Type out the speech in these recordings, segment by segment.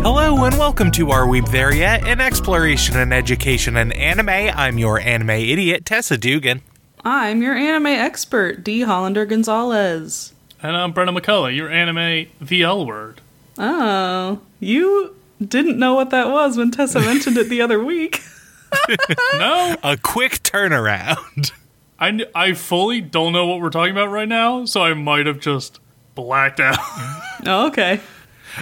Hello and welcome to Are We There Yet? An exploration and education in anime. I'm your anime idiot, Tessa Dugan. I'm your anime expert, D. Hollander Gonzalez. And I'm Brenna McCullough, your anime the L word. Oh, you didn't know what that was when Tessa mentioned it the other week. No, A quick turnaround. I, I fully don't know what we're talking about right now, so I might have just blacked out. Oh, okay.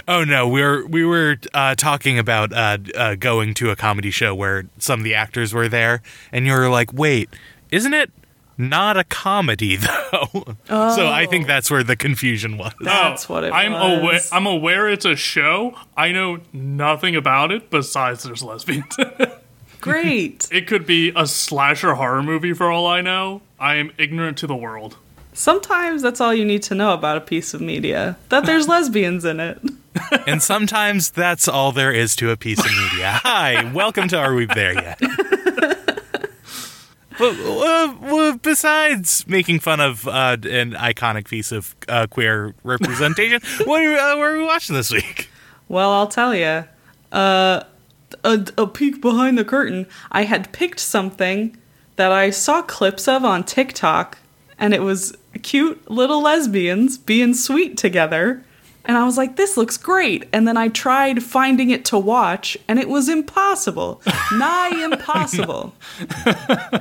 Oh no, we were we were uh, talking about uh, uh, going to a comedy show where some of the actors were there, and you were like, "Wait, isn't it not a comedy though?" So I think oh. that's where the confusion was. That's what it I'm was. aware. I'm aware it's a show. I know nothing about it besides there's lesbians. Great. it could be a slasher horror movie for all I know. I am ignorant to the world. Sometimes that's all you need to know about a piece of media that there's lesbians in it. and sometimes that's all there is to a piece of media. Hi, welcome to Are We There Yet? But uh, besides making fun of uh, an iconic piece of uh, queer representation, what are, uh, what are we watching this week? Well, I'll tell you. Uh, a, a peek behind the curtain. I had picked something that I saw clips of on TikTok, and it was cute little lesbians being sweet together. And I was like, this looks great. And then I tried finding it to watch, and it was impossible, nigh impossible,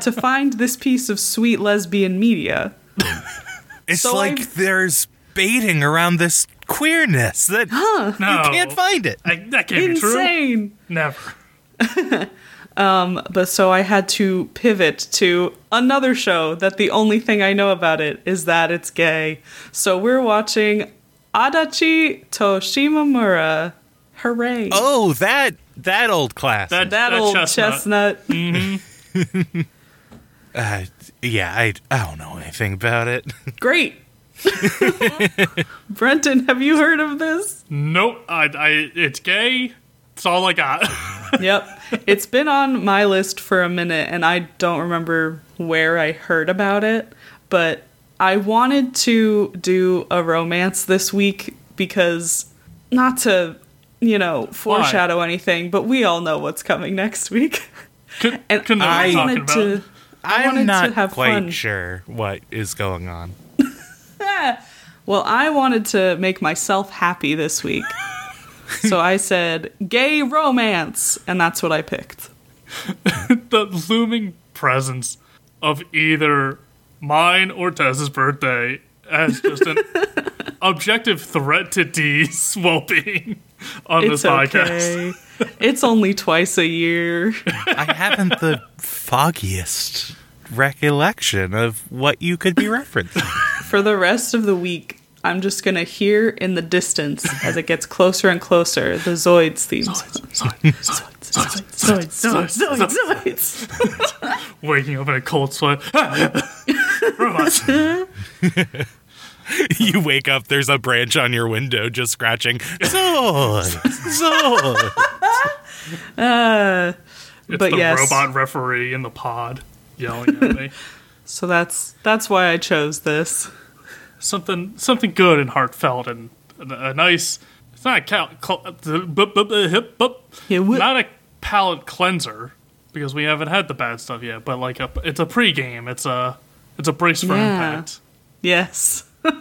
to find this piece of sweet lesbian media. It's So like I've- there's baiting around this queerness that No, you can't find it. I, that can't be true. Insane. Never. Um, but so I had to pivot to another show that the only thing I know about it is that it's gay. So we're watching Adachi to Shimamura. Hooray. Oh, that that old class. That, that, old chestnut. uh, yeah, I I don't know anything about it. Great. Brenna, have you heard of this? Nope. I, I, it's gay. That's all I got. Yep. It's been on my list for a minute and I don't remember where I heard about it, but I wanted to do a romance this week because not to, you know, foreshadow anything, but we all know what's coming next week. Could, And could I wanted to I wanted I'm not to have quite fun. sure what is going on. Well, I wanted to make myself happy this week. so I said gay romance and that's what I picked. the looming presence of either mine or Tessa's birthday as just an objective threat to Dee's well-being on It's this podcast. okay. it's only twice a year. I haven't the foggiest recollection of what you could be referencing. For the rest of the week, I'm just gonna hear in the distance as it gets closer and closer the Zoids theme. song. Zoids, Zoids, Zoids, Zoids, Zoids. Waking up in a cold sweat. Robots. you wake up, there's a branch on your window just scratching. Zod. Uh, It's But the yes. robot referee in the pod yelling at me. so that's that's why I chose this. something something good and heartfelt and a, a nice. It's not a cal- cal- Yeah, not a palate cleanser because we haven't had the bad stuff yet. But like a, it's a pregame. It's a it's a brace for Yeah. impact. Yes.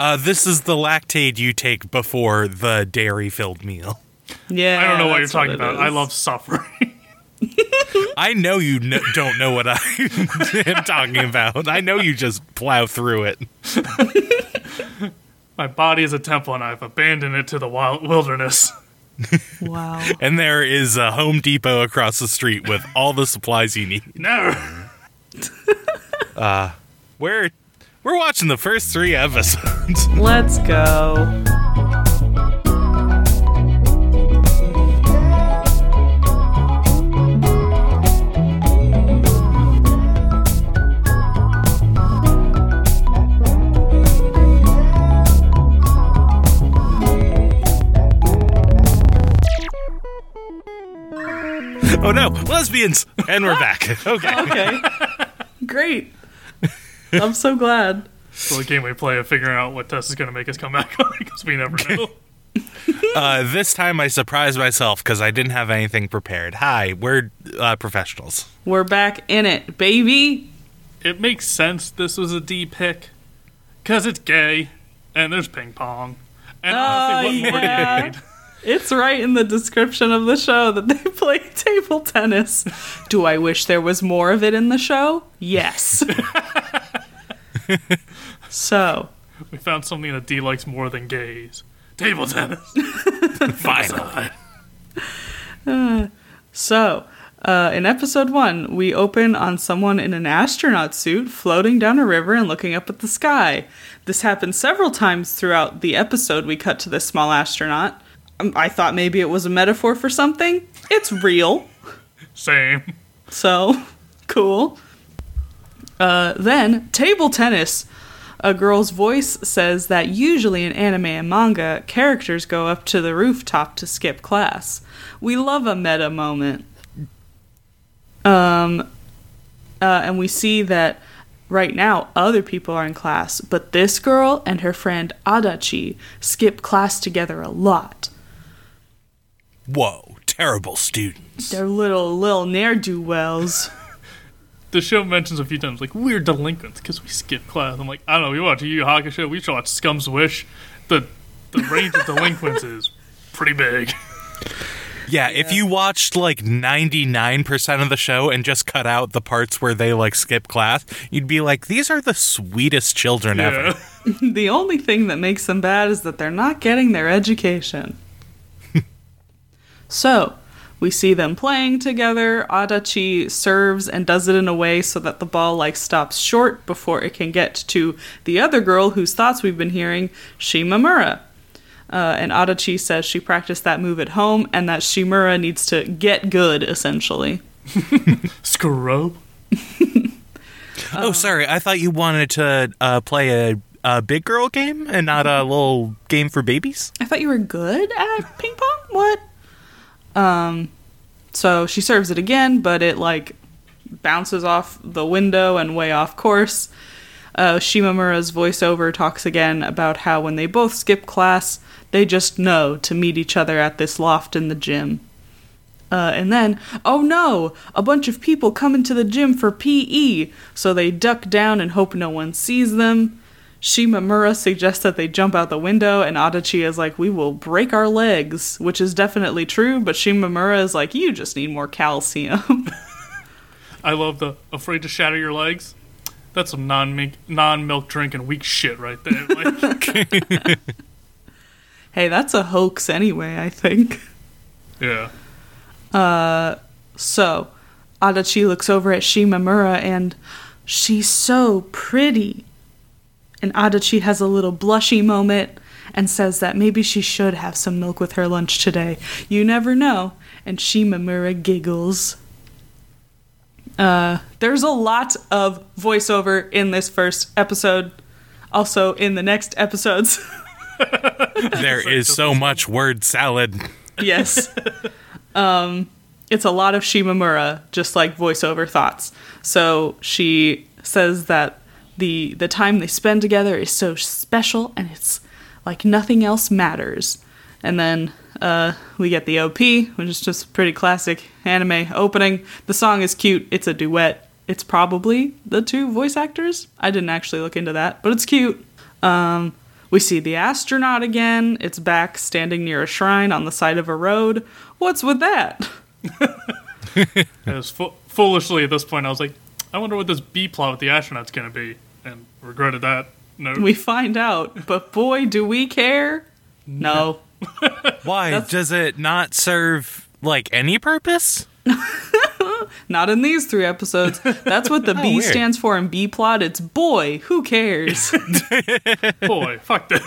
Uh, this is the lactate you take before the dairy filled meal. Yeah. I don't know what you're talking it about. I love suffering. I know you kn- don't know what I am talking about. I know you just plow through it. My body is a temple, and I've abandoned it to the wild wilderness. Wow. And there is a Home Depot across the street with all the supplies you need uh, we're we're watching the first three episodes. Let's go. Oh no, lesbians! And we're back. Okay. okay. Great. I'm so glad. So the game we play of figuring out what test is going to make us come back on because we never know. Uh, this time I surprised myself because I didn't have anything prepared. Hi, we're uh, professionals. We're back in it, baby. it makes sense this was a D pick because it's gay and there's ping pong. And honestly, what more do Oh, yeah. you need? It's right in the description of the show that they play table tennis. Do I wish there was more of it in the show? Yes. so, We found something that D likes more than gays. Table tennis. Finally. so uh, in episode one, we open on someone in an astronaut suit floating down a river and looking up at the sky. This happens several times throughout the episode. We cut to this small astronaut. Um, I thought maybe it was a metaphor for something. It's real. Same. So, cool. Uh, then, table tennis. A girl's voice says that usually in anime and manga, characters go up to the rooftop to skip class. We love a meta moment. Um, uh, and we see that right now other people are in class, but this girl and her friend Adachi skip class together a lot. Whoa, terrible students. They're little little ne'er do wells. The show mentions a few times like we're delinquents because we skip class. I'm like, I don't know. We watch a Yu Yu Hakusho. show. We watch Scum's Wish. The the range of delinquents is pretty big. Yeah, if you watched like 99% of the show and just cut out the parts where they like skip class, you'd be like, these are the sweetest children ever. The only thing that makes them bad is that they're not getting their education. So, we see them playing together. Adachi serves and does it in a way so that the ball like stops short before it can get to the other girl whose thoughts we've been hearing, Shimamura. Uh, and Adachi says she practiced that move at home and that Shimura needs to get good, essentially. Scrub. oh, sorry. I thought you wanted to uh, play a, a big girl game and not a little game for babies. I thought you were good at ping pong. What? Um, so she serves it again, but it like bounces off the window and way off course. Uh, Shimamura's voiceover talks again about how when they both skip class, they just know to meet each other at this loft in the gym. Uh, and then, oh no, a bunch of people come into the gym for PE, so they duck down and hope no one sees them. Shimamura suggests that they jump out the window, and Adachi is like, We will break our legs, which is definitely true, but Shimamura is like, You just need more calcium. I love the afraid to shatter your legs. That's some non milk non milk drinking weak shit right there. Like, hey, that's a hoax anyway, I think. yeah. Uh, So, Adachi looks over at Shimamura and she's so pretty. And Adachi has a little blushy moment and says that maybe she should have some milk with her lunch today. You never know. And Shimamura giggles. Uh, there's a lot of voiceover in this first episode. Also, in the next episodes. There is so much word salad. yes. Um, it's a lot of Shimamura, just like voiceover thoughts. So she says that the the time they spend together is so special, and it's like nothing else matters. And then uh, we get the OP, which is just pretty classic anime opening. The song is cute. It's a duet. It's probably the two voice actors. I didn't actually look into that, but it's cute. Um, we see the astronaut again. It's back standing near a shrine on the side of a road. What's with that? It was fo- foolishly at this point. I was like, I wonder what this B plot with the astronaut's gonna be, and regretted that. No, We find out, but boy, do we care. No. Why? Does it not serve like any purpose? Not in these three episodes. That's what the oh, B weird. stands for in B plot. It's boy, who cares? boy, fuck this.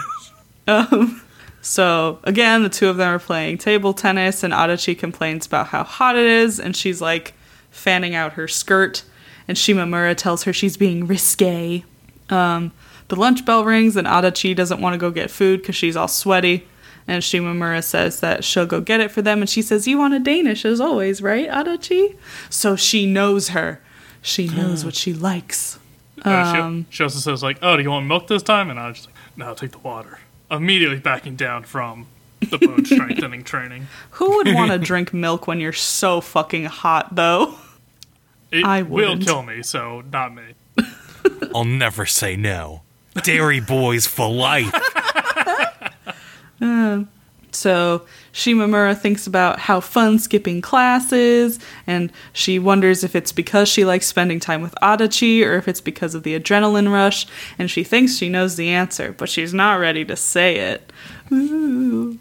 Um, so, again, the two of them are playing table tennis, and Adachi complains about how hot it is, and she's like fanning out her skirt, and Shimamura tells her she's being risque. Um, the lunch bell rings, and Adachi doesn't want to go get food because she's all sweaty. And Shimamura says that she'll go get it for them. And she says, You want a Danish as always, right, Adachi? So she knows her. She knows what she likes. Uh, she- Um, she, also says like, "Oh, do you want milk this time?" And I was just like, "No, take the water." Immediately backing down from the bone strengthening training. Who would want to drink milk when you're so fucking hot, though? It I will wouldn't. kill me, so not me. I'll never say no. Dairy boys for life. So Shimamura thinks about how fun skipping class is, and she wonders if it's because she likes spending time with Adachi or if it's because of the adrenaline rush, and she thinks she knows the answer, but she's not ready to say it. Ooh.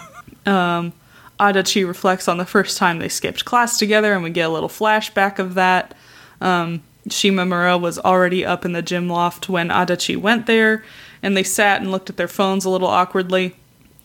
um, Adachi reflects on the first time they skipped class together, and we get a little flashback of that. Um, Shimamura was already up in the gym loft when Adachi went there, and they sat and looked at their phones a little awkwardly.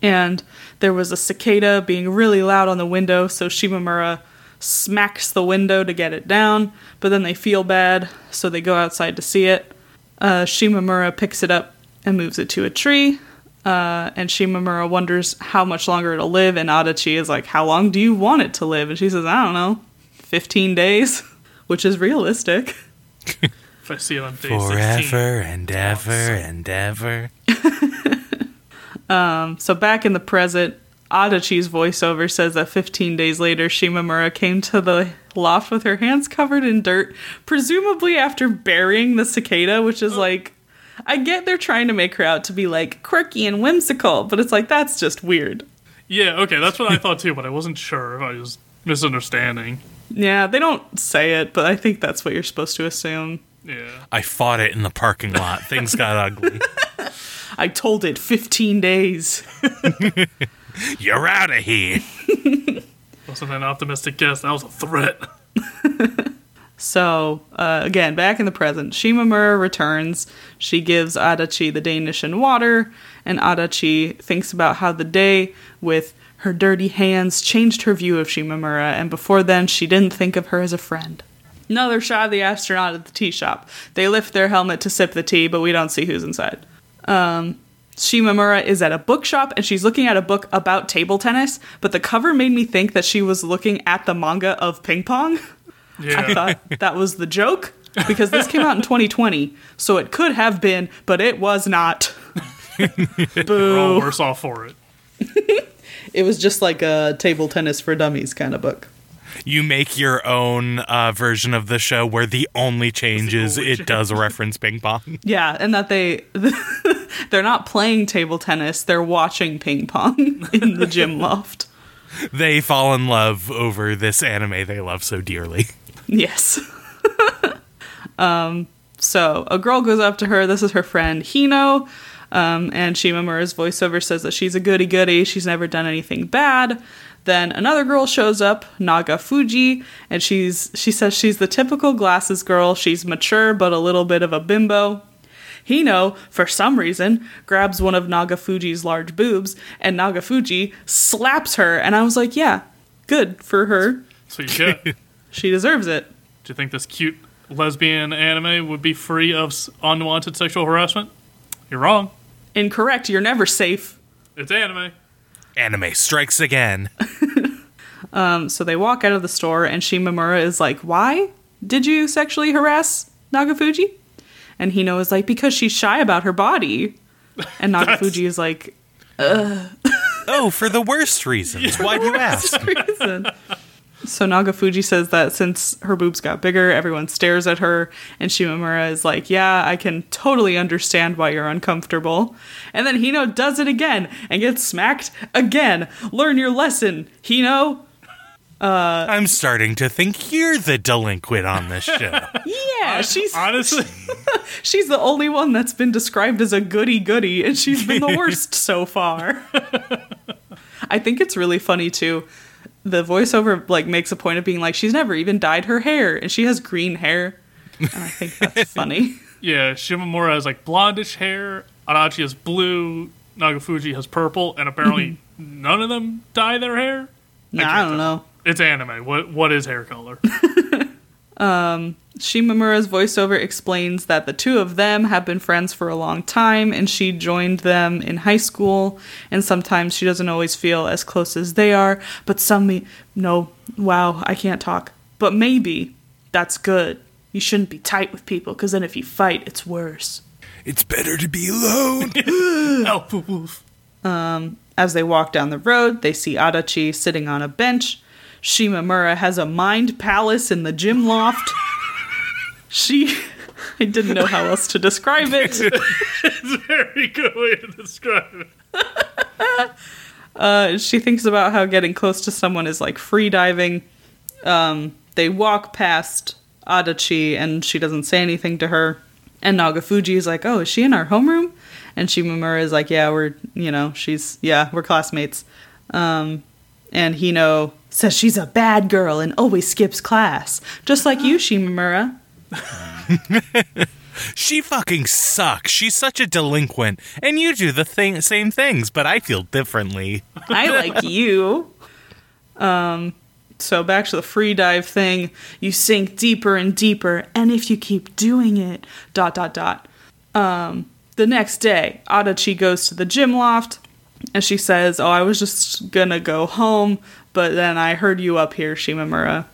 And there was a cicada being really loud on the window, so Shimamura smacks the window to get it down, but then they feel bad, so they go outside to see it. Uh, Shimamura picks it up and moves it to a tree. Uh, and Shimamura wonders how much longer it'll live, and Adachi is like, How long do you want it to live? And she says, I don't know, 15 days, which is realistic. If I see it on day 16. Forever and ever and ever. So back in the present, Adachi's voiceover says that 15 days later, Shimamura came to the loft with her hands covered in dirt, presumably after burying the cicada, which is like, I get they're trying to make her out to be like quirky and whimsical, but it's like, that's just weird. Yeah, okay, that's what I thought too, but I wasn't sure if I was misunderstanding. Yeah, they don't say it, but I think that's what you're supposed to assume. Yeah. I fought it in the parking lot. Things got ugly. I told it 15 days. You're out of here. Wasn't an optimistic guess, that was a threat. So, uh, again, back in the present, Shimamura returns. She gives Adachi the Danish and water, and Adachi thinks about how the day with her dirty hands changed her view of Shimamura, and before then, she didn't think of her as a friend. Another shot of the astronaut at the tea shop. They lift their helmet to sip the tea, but we don't see who's inside. Um, Shimamura is at a bookshop and she's looking at a book about table tennis, but the cover made me think that she was looking at the manga of ping pong. I thought that was the joke because this came out in 2020, so it could have been, but it was not. Boo. We're all worse off for it. It was just like a table tennis for dummies kind of book. You make your own uh, version of the show where the only change is only it does reference ping pong. Yeah, and that they they're not playing table tennis, they're watching ping pong in the gym loft. They fall in love over this anime they love so dearly. Yes. um, so a girl goes up to her. This is her friend Hino. Um, and Shimamura's voiceover says that she's a goody goody. She's never done anything bad. Then another girl shows up, Nagafuji, and she's she says she's the typical glasses girl. She's mature but a little bit of a bimbo. Hino, for some reason, grabs one of Nagafuji's large boobs, and Nagafuji slaps her. And I was like, yeah, good for her. So you get. Do She deserves it. Do you think this cute lesbian anime would be free of unwanted sexual harassment? You're wrong. Incorrect. You're never safe. It's anime. Anime strikes again. Um, so they walk out of the store, and Shimamura is like, "Why did you sexually harass Nagafuji?" And Hino is like, "Because she's shy about her body." And Nagafuji is like, Oh, for the worst reasons. Why'd you ask? Worst reason. So Nagafuji says that since her boobs got bigger, everyone stares at her, and Shimamura is like, "Yeah, I can totally understand why you're uncomfortable." And then Hino does it again and gets smacked again. Learn your lesson, Hino. Uh, I'm starting to think you're the delinquent on this show. Yeah, she's Honestly, she's the only one that's been described as a goody goody, and she's been the worst so far. I think it's really funny too. The voiceover like makes a point of being like she's never even dyed her hair, and she has green hair, and I think that's funny. yeah, Shimamura has like blondish hair, Adachi has blue, Nagafuji has purple, and apparently mm-hmm. none of them dye their hair. Nah, I can't don't know. It's anime. What what is hair color? Um, Shimamura's voiceover explains that the two of them have been friends for a long time and she joined them in high school and sometimes she doesn't always feel as close as they are, but some me- no, wow, I can't talk. But maybe that's good. You shouldn't be tight with people cuz then if you fight it's worse. It's better to be alone. Alpha wolf. Um As they walk down the road, they see Adachi sitting on a bench. Shimamura has a mind palace in the gym loft. She. I didn't know how else to describe it. It's a very good way to describe it. Uh, she thinks about how getting close to someone is like free diving. Um, they walk past Adachi and she doesn't say anything to her. And Nagafuji is like, Oh, is she in our homeroom? And Shimamura is like, Yeah, we're, you know, she's, yeah, we're classmates. Um, and Hino says she's a bad girl and always skips class. Just like you, Shimamura. she fucking sucks. She's such a delinquent, and you do the thing, same things, but I feel differently. I like you. Um, so back to the free dive thing. You sink deeper and deeper, and if you keep doing it, dot dot dot. Um, the next day, Adachi goes to the gym loft, and she says, "Oh, I was just gonna go home, but then I heard you up here, Shimamura."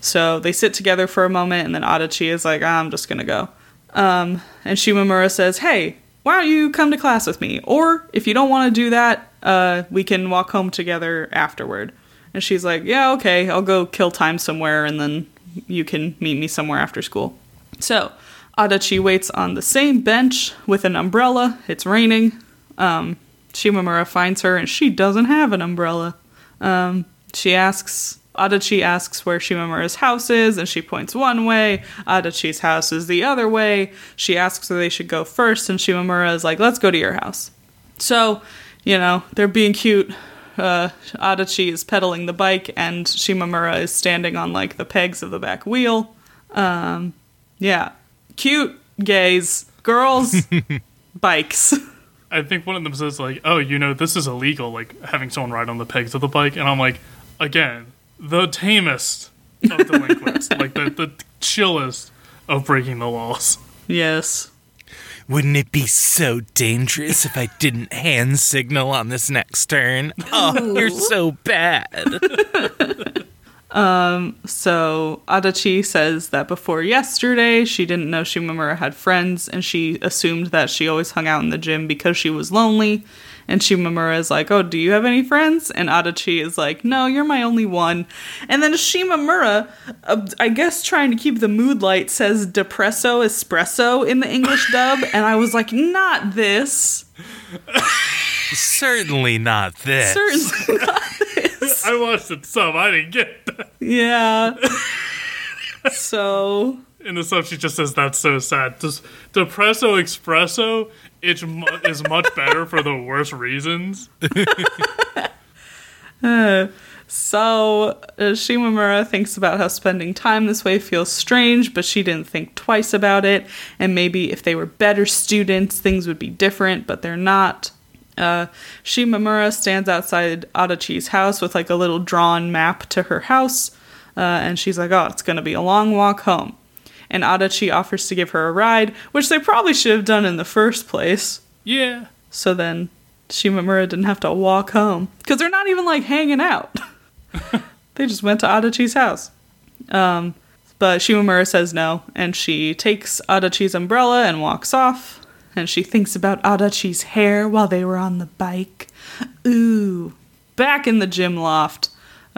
So they sit together for a moment, and then Adachi is like, "I'm just gonna go." Um, and Shimamura says, Hey, why don't you come to class with me? Or if you don't want to do that, uh, we can walk home together afterward. And she's like, Yeah, okay, I'll go kill time somewhere and then you can meet me somewhere after school. So Adachi waits on the same bench with an umbrella. It's raining. Um, Shimamura finds her and she doesn't have an umbrella. Um, she asks, Adachi asks where Shimamura's house is, and she points one way. Adachi's house is the other way. She asks where they should go first, and Shimamura is like, let's go to your house. So, you know, they're being cute. Uh, Adachi is pedaling the bike, and Shimamura is standing on, like, the pegs of the back wheel. Um, yeah. Cute gays, girls, bikes. I think one of them says like, "Oh, you know, this is illegal, like having someone ride on the pegs of the bike," and I'm like, again, the tamest of delinquents, like the the chillest of breaking the laws. yes. Wouldn't it be so dangerous if I didn't hand signal on this next turn? Oh, you're so bad. Um, so Adachi says that before yesterday, she didn't know Shimamura had friends, and she assumed that she always hung out in the gym because she was lonely. And Shimamura is like, "Oh, do you have any friends?" And Adachi is like, "No, you're my only one." And then Shimamura, uh, I guess trying to keep the mood light, says "depresso espresso" in the English dub, and I was like, "Not this." Certainly not this. Certainly not this. I watched it sub. I didn't get that. Yeah. so In the sub, she just says that's so sad. Just depresso espresso. It's mu- is much better for the worst reasons. So, uh, Shimamura thinks about how spending time this way feels strange, but she didn't think twice about it. And maybe if they were better students, things would be different, but they're not. Uh, Shimamura stands outside Adachi's house with like a little drawn map to her house, uh, and she's like, oh, it's gonna be a long walk home. And Adachi offers to give her a ride, which they probably should have done in the first place. Yeah. So then Shimamura didn't have to walk home because they're not even like hanging out. they just went to Adachi's house. Um, but Shimamura says no, and she takes Adachi's umbrella and walks off. And she thinks about Adachi's hair while they were on the bike. Ooh. Back in the gym loft,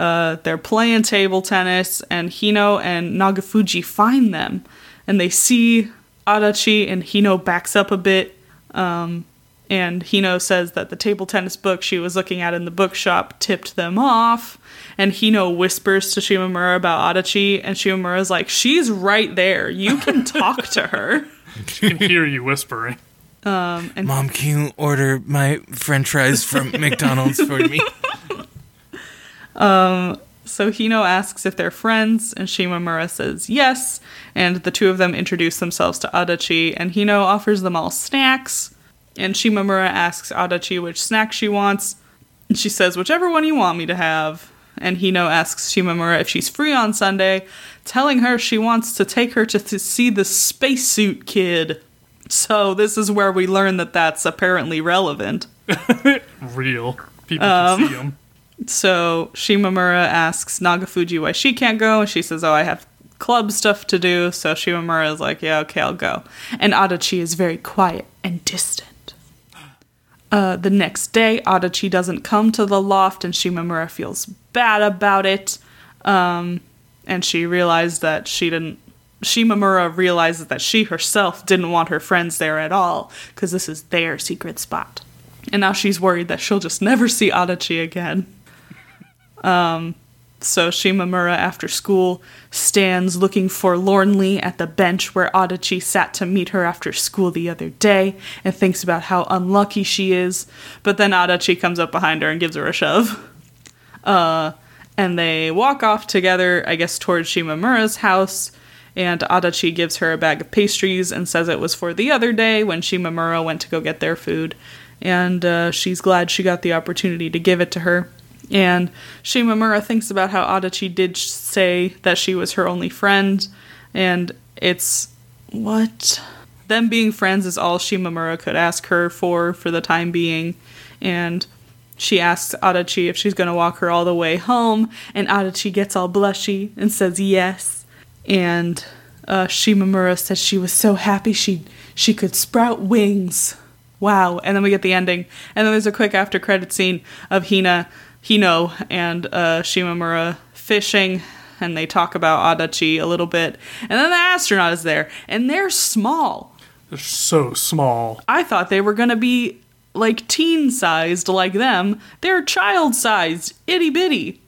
uh, they're playing table tennis, and Hino and Nagafuji find them. And they see Adachi, and Hino backs up a bit. Um, and Hino says that the table tennis book she was looking at in the bookshop tipped them off. And Hino whispers to Shimamura about Adachi, and Shimamura's like, She's right there. You can talk to her. She can hear you whispering. Um, and Mom, can you order my french fries from McDonald's for me? Um, so Hino asks if they're friends, and Shimamura says yes. And the two of them introduce themselves to Adachi, and Hino offers them all snacks. And Shimamura asks Adachi which snack she wants. And she says, whichever one you want me to have. and Hino asks Shimamura if she's free on Sunday, telling her she wants to take her to, to see the spacesuit kid. So this is where we learn that that's apparently relevant. Real. People can see um, them. So Shimamura asks Nagafuji why she can't go, and she says, "Oh, I have club stuff to do." So Shimamura is like, "Yeah, okay, I'll go." And Adachi is very quiet and distant. Uh, the next day, Adachi doesn't come to the loft, and Shimamura feels bad about it. Um, and she realized that she didn't. Shimamura realizes that she herself didn't want her friends there at all, because this is their secret spot. And now she's worried that she'll just never see Adachi again. So Shimamura, after school, stands looking forlornly at the bench where Adachi sat to meet her after school the other day and thinks about how unlucky she is. But then Adachi comes up behind her and gives her a shove. Uh, and they walk off together, I guess, towards Shimamura's house. And Adachi gives her a bag of pastries and says it was for the other day when Shimamura went to go get their food. And uh, she's glad she got the opportunity to give it to her. And Shimamura thinks about how Adachi did say that she was her only friend, and it's what? Them being friends is all Shimamura could ask her for for the time being, and she asks Adachi if she's gonna walk her all the way home, and Adachi gets all blushy and says yes. And uh, Shimamura says she was so happy she she could sprout wings. Wow! And then we get the ending, and then there's a quick after credit scene of Hina, Hino, and uh, Shimamura fishing, and they talk about Adachi a little bit, and then the astronaut is there, and they're small. They're so small. I thought they were gonna be like teen sized like them. They're child sized, itty bitty,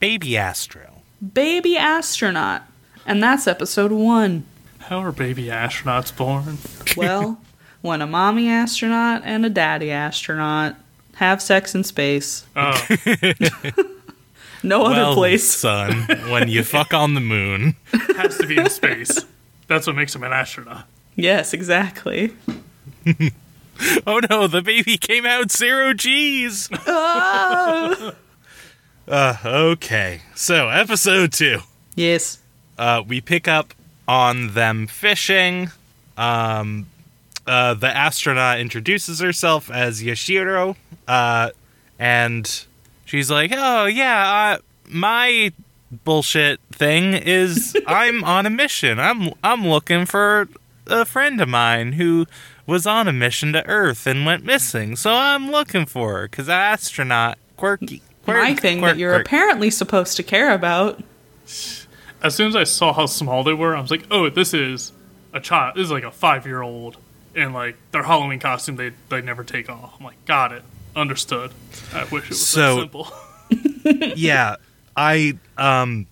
Baby Astro. baby astronaut, and that's episode one. How are baby astronauts born? Well, when a mommy astronaut and a daddy astronaut have sex in space, Oh, no other well, place. son, when you fuck on the moon. has to be in space. That's what makes him an astronaut. Yes, exactly. Oh no, the baby came out zero G's. Ah! uh, okay, so episode two. Yes. uh, we pick up on them fishing. Um, uh, the astronaut introduces herself as Yashiro, uh, and she's like, "Oh yeah, uh, my bullshit thing is I'm on a mission. I'm I'm looking for a friend of mine who was on a mission to Earth and went missing. So I'm looking for her because astronaut quirky." Quirk, My thing quirk, that you're quirk. apparently supposed to care about. As soon as I saw how small they were, I was like, "Oh, this is a child. This is like a five-year-old, and like their Halloween costume, they they never take off." I'm like, "Got it, understood." I wish it was So- simple. yeah, I um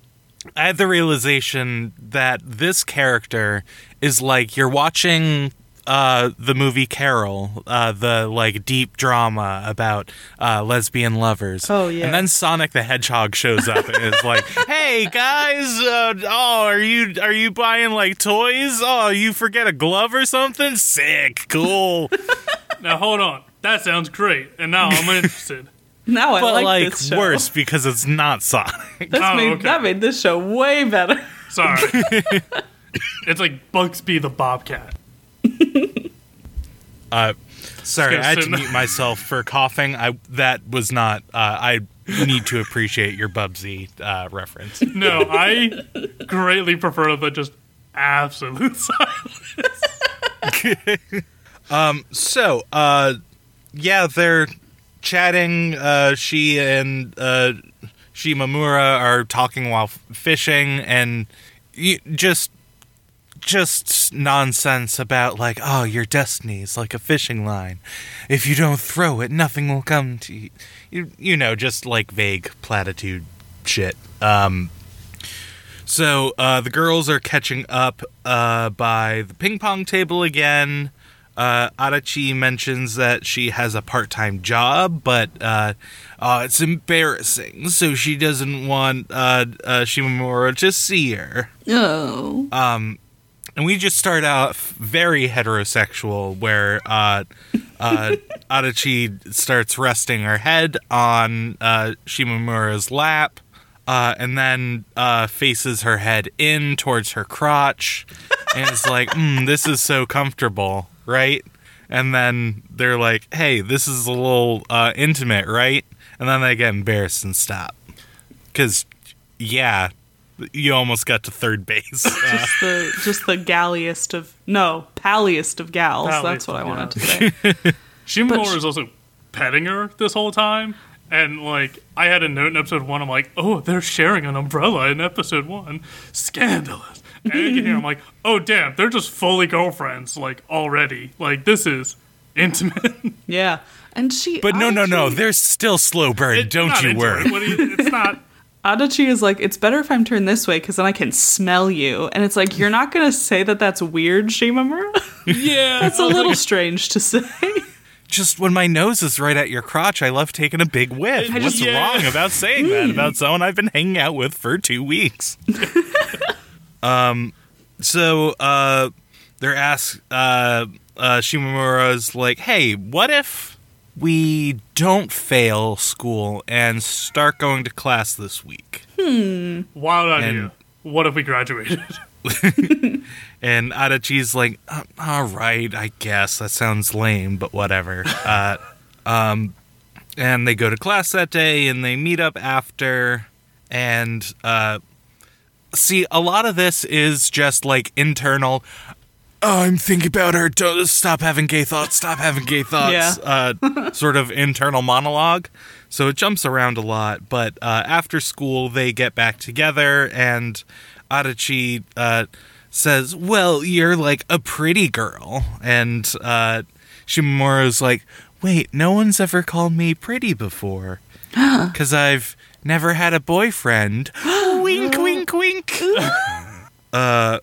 I had the realization that this character is like you're watching uh the movie Carol, uh the like deep drama about uh lesbian lovers. Oh, yeah. And then Sonic the Hedgehog shows up and is like, "Hey guys, uh, oh, are you are you buying like toys? Oh, you forget a glove or something? Sick. Cool." now hold on, that sounds great, and now I'm interested. Now I but like, like, this show. worse because it's not Sonic. This Oh, made, okay. That made this show way better. Sorry, it's like Bubsy the Bobcat. Uh, sorry, I had to mute myself for coughing. I that was not. Uh, I need to appreciate your Bubsy uh, reference. No, I greatly prefer the just absolute silence. So, uh, yeah, they're chatting. Uh, she and uh, Shimamura are talking while f- fishing, and y- just just nonsense about like, oh, your destiny is like a fishing line. If you don't throw it, nothing will come to you. You, you know, just like vague platitude shit. Um, so uh, the girls are catching up uh, by the ping pong table again. Uh, Adachi mentions that she has a part time job, but uh, uh, it's embarrassing, so she doesn't want uh, uh, Shimamura to see her. Oh. And we just start out very heterosexual, where uh, uh, Adachi starts resting her head on uh, Shimamura's lap. uh, and then uh, faces her head in towards her crotch, and is like, mm, "This is so comfortable, right?" And then they're like, "Hey, this is a little uh, intimate, right?" And then they get embarrassed and stop, because yeah, you almost got to third base. Uh, Just the just the galliest of no palliest of gals. Palliest That's what I wanted to say. Shimamura sh- is also petting her this whole time. And like I had a note in episode one, I'm like, oh, they're sharing an umbrella in episode one. Scandalous. And again here I'm like, oh damn, they're just fully girlfriends, like already. Like this is intimate. yeah, and she. but no, no, no. They're still slow burn. Don't you worry. What you- it's not Adachi is like, it's better if I'm turned this way because then I can smell you. And it's like, you're not gonna say that that's weird, Shimamura. Yeah. It's a little strange to say. Just when my nose is right at your crotch, I love taking a big whiff. I What's just- yeah. wrong about saying that about someone I've been hanging out with for two weeks? um, so uh, they're asked. Uh, uh, Shimamura's like, "Hey, what if we don't fail school and start going to class this week?" Wild idea. And- what if we graduated? And Adachi's like, "Uh, all right, I guess that sounds lame, but whatever. uh, um, and they go to class that day, and they meet up after. And uh, see, a lot of this is just like internal. Oh, I'm thinking about her. Don't stop having gay thoughts. Stop having gay thoughts. Uh, sort of internal monologue. So it jumps around a lot. But uh, after school, they get back together, and Adachi uh, says, "Well, you're like a pretty girl," and uh, Shimamura's like, "Wait, no one's ever called me pretty before, because I've never had a boyfriend." wink, wink, wink. uh,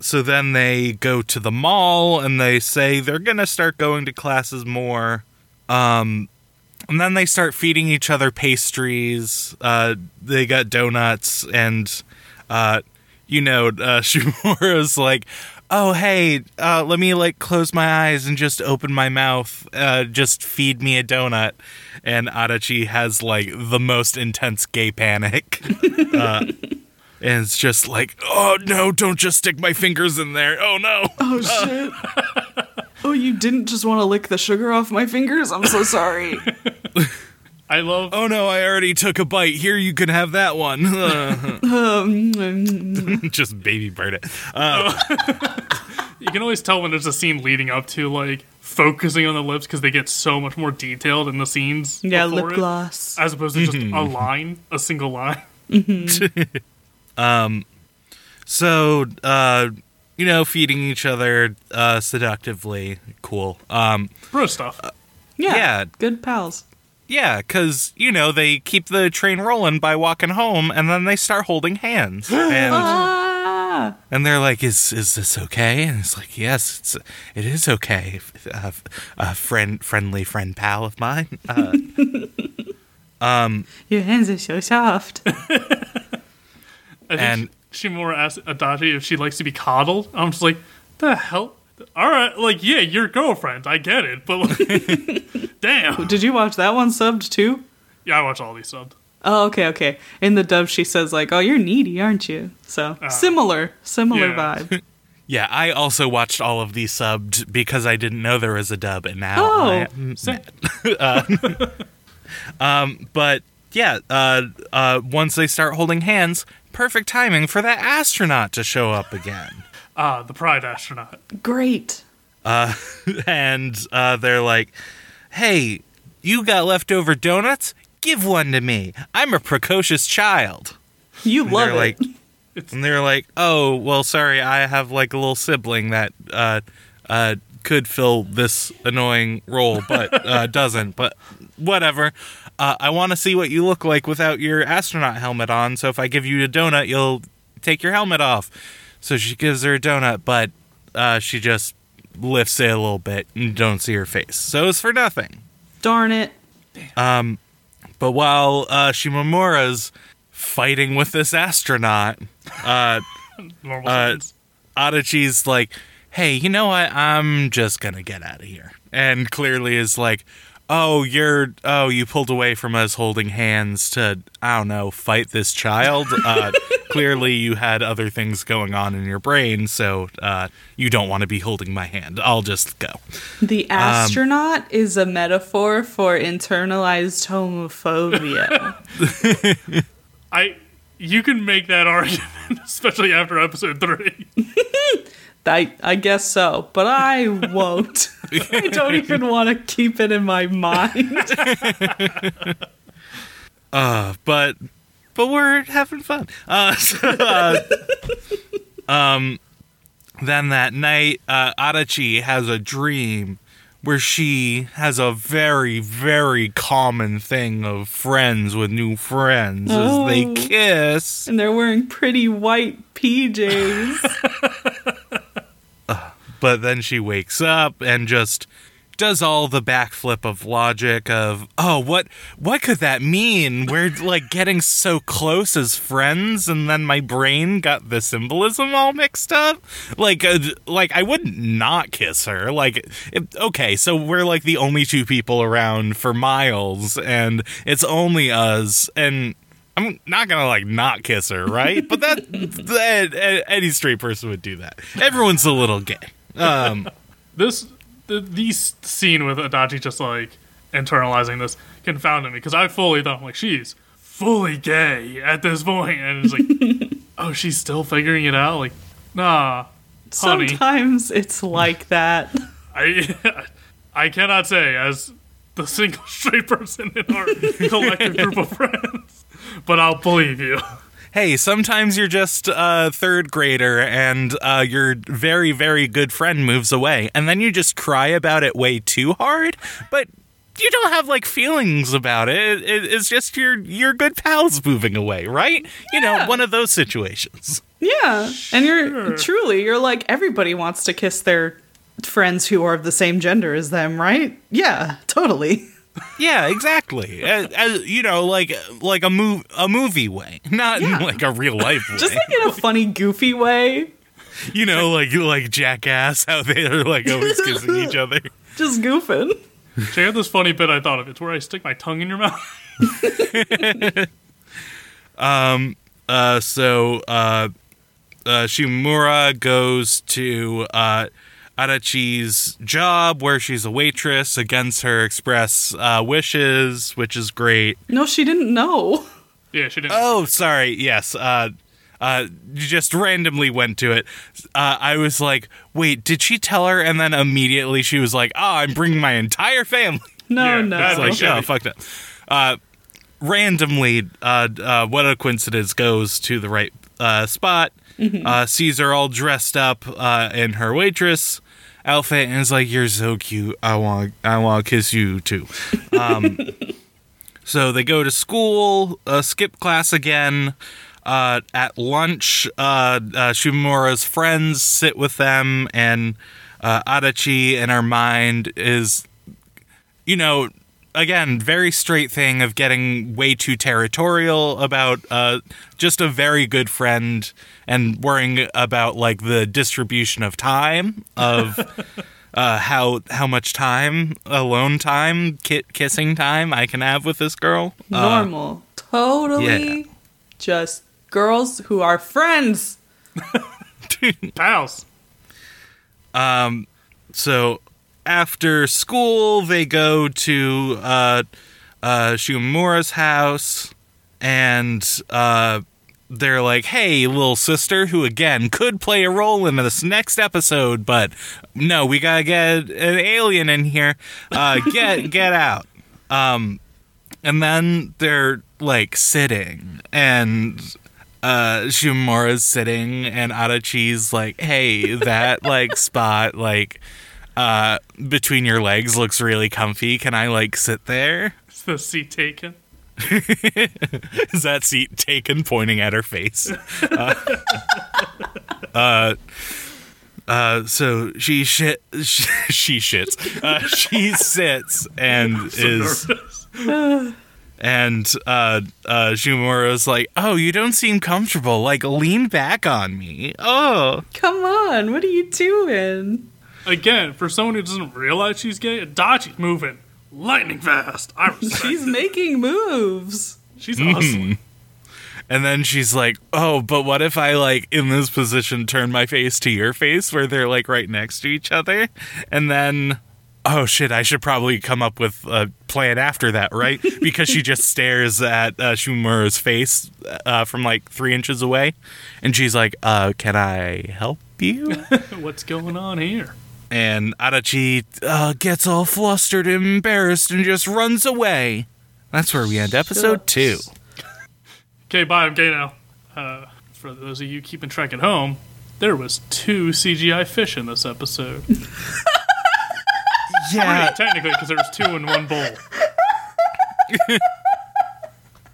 so then they go to the mall and they say they're gonna start going to classes more. Um, and then they start feeding each other pastries. Uh, they got donuts, and uh, you know, uh, Shimura's like, "Oh, hey, uh, let me like close my eyes and just open my mouth. Uh, just feed me a donut." And Adachi has like the most intense gay panic. uh, and it's just like, "Oh no, don't just stick my fingers in there. Oh no." Oh shit. Oh, you didn't just want to lick the sugar off my fingers? I'm so sorry. I love Oh no, I already took a bite. Here, you can have that one. Um, just baby bird it. you can always tell when there's a scene leading up to like focusing on the lips because they get so much more detailed in the scenes. yeah, lip it, gloss. as opposed to just a line, a single line. So, uh, you know, feeding each other uh, seductively, cool. Um, Bro stuff. Yeah, yeah. good pals. yeah, because you know they keep the train rolling by walking home, and then they start holding hands, and Ah, and they're like, "Is is this okay?" And it's like, "Yes, it's it is okay." Uh, a friend, friendly friend, pal of mine. Uh, your hands are so soft. I think and- Shimura asked Adachi if she likes to be coddled. I'm just like, the hell? All right, like yeah, your girlfriend. I get it, but like, damn. Did you watch that one subbed too? Yeah, I watch all these subs. Oh, okay, okay. In the dub, she says like, "Oh, you're needy, aren't you?" So similar, similar yeah. vibe. yeah, I also watched all of these subbed because I didn't know there was a dub, and now Oh. I am Same. But yeah, uh, uh, once they start holding hands, perfect timing for that astronaut to show up again. Ah, the Pride astronaut. Great. and uh, they're like, "Hey, you got leftover donuts? Give one to me. I'm a precocious child." You And love it. like, and they're like, "Oh, well, sorry, I have like a little sibling that uh, uh, could fill this annoying role, but uh, doesn't. But whatever. Uh, I want to see what you look like without your astronaut helmet on. So if I give you a donut, you'll take your helmet off." So she gives her a donut, but uh, she just lifts it a little bit and don't see her face. So it's for nothing. Darn it. Um, But while uh, Shimamura's fighting with this astronaut, uh, Uh. Adachi's like, hey, you know what? I'm just gonna get out of here. And clearly is like, oh, you're oh, you pulled away from us holding hands to I don't know, fight this child. Uh, clearly, you had other things going on in your brain, so uh, you don't want to be holding my hand. I'll just go. The astronaut is a metaphor for internalized homophobia. I you can make that argument, especially after episode three. I, I guess so, but I won't. I don't even want to keep it in my mind. Uh, but but we're having fun. Uh, so, uh, um, then that night, uh, Adachi has a dream where she has a very very common thing of friends with new friends as they Oh. kiss. and they're wearing pretty white PJs. But then she wakes up and just does all the backflip of logic of oh what what could that mean we're like getting so close as friends and then my brain got the symbolism all mixed up like uh, like i wouldn't not kiss her like it, okay so we're like the only two people around for miles and it's only us and I'm not gonna like not kiss her, right? But that, that any straight person would do that. Everyone's a little gay. Um, This the, these scene with Adachi just like internalizing this confounded me because I fully thought like she's fully gay at this point, and it's like, oh, she's still figuring it out. Like, nah, honey, Sometimes it's like that. I I cannot say as the single straight person in our collective group of friends, but I'll believe you. Hey, sometimes you're just a third grader and uh, your very, very good friend moves away, and then you just cry about it way too hard, but you don't have like feelings about it. it it's just your your good pals moving away, right? You know, one of those situations. Yeah. And you're Sure. truly, you're like, everybody wants to kiss their friends who are of the same gender as them, right? Yeah, totally. Yeah, exactly. As, as, you know, like like a move a movie way, not Yeah. in like a real life way. Just like in a funny, goofy way. you know, like like Jackass, how they're like always kissing each other. Just goofing. Check out this funny bit I thought of. It's where I stick my tongue in your mouth. um. Uh, so uh, uh, Shimamura goes to uh, Adachi's job where she's a waitress against her express uh, wishes, which is great. No, she didn't know. Yeah, she didn't. Oh, sorry. Yes. Uh, uh, just randomly went to it. Uh, I was like, wait, did she tell her? And then immediately she was like, oh, I'm bringing my entire family. No, Yeah, no. that's It's like, oh, fucked up. Uh, randomly, uh, uh, what a coincidence, goes to the right uh, spot, uh, sees her all dressed up uh, in her waitress outfit, and is like, "You're so cute. I want, I want to kiss you too." Um, so they go to school, uh, skip class again. Uh, at lunch, uh, uh, Shimamura's friends sit with them, and uh, Adachi in her mind is you know, again, very straight thing of getting way too territorial about uh, just a very good friend and worrying about like the distribution of time of uh, how how much time alone time ki- kissing time I can have with this girl. Uh, Normal. totally yeah. just girls who are friends. Pals. Um, so after school, they go to uh, uh, Shimamura's house, and uh, they're like, "Hey, little sister, who again could play a role in this next episode, but no, we gotta get an alien in here. Uh, get get out." Um, and then they're like sitting, and uh Shimamura's sitting and Adachi's like, "Hey, that like spot like uh between your legs looks really comfy. Can I like sit there? Is the seat taken? Is that seat taken pointing at her face? Uh, uh, uh, so she shit, she, she shits. Uh, she sits and is Nervous. and uh uh Shimamura's like, "Oh, you don't seem comfortable. Like lean back on me." Oh. Come on, what are you doing? Again, for someone who doesn't realize she's gay, Adachi's moving lightning fast. I respect She's making moves. She's hustling. And then she's like, "Oh, but what if I like in this position turn my face to your face where they're like right next to each other?" And then oh shit, I should probably come up with a plan after that, right? because she just stares at uh, Shimamura's face uh, from like 3 inches away and she's like, "Uh, can I help you?" What's going on here? And Adachi uh, gets all flustered and embarrassed and just runs away. That's where we end episode 2. Okay, bye. I'm gay now. Uh, for those of you keeping track at home, there was two CGI fish in this episode. Yeah, Technically, because there was two in one bowl.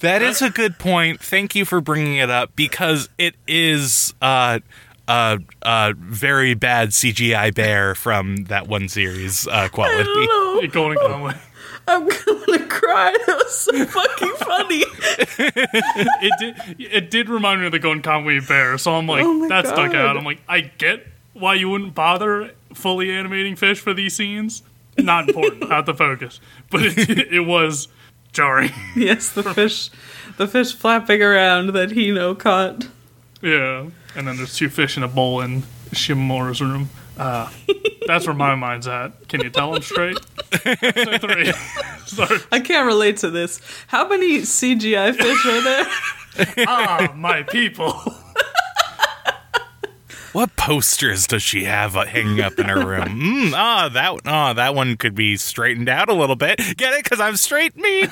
That is a good point. Thank you for bringing it up because it is uh uh uh very bad CGI bear from that one series uh quality. No, Hey, Golden Kamuy. I'm gonna cry. That was so fucking funny. It did. It did remind me of the Golden Kamuy bear. So I'm like, Oh my that stuck out. I'm like, I get why you wouldn't bother fully animating fish for these scenes. Not important. not the focus. But it, it was jarring. Yes, the fish, the fish flapping around that Hino caught. Yeah. And then there's two fish in a bowl in Shimamura's room. Uh, that's where my mind's at. Can you tell I'm straight? Three. Sorry. I can't relate to this. How many CGI fish are there? Ah, my people. What posters does she have uh, hanging up in her room? Mm, ah, that ah, that one could be straightened out a little bit. Get it? Because I'm straight. Me.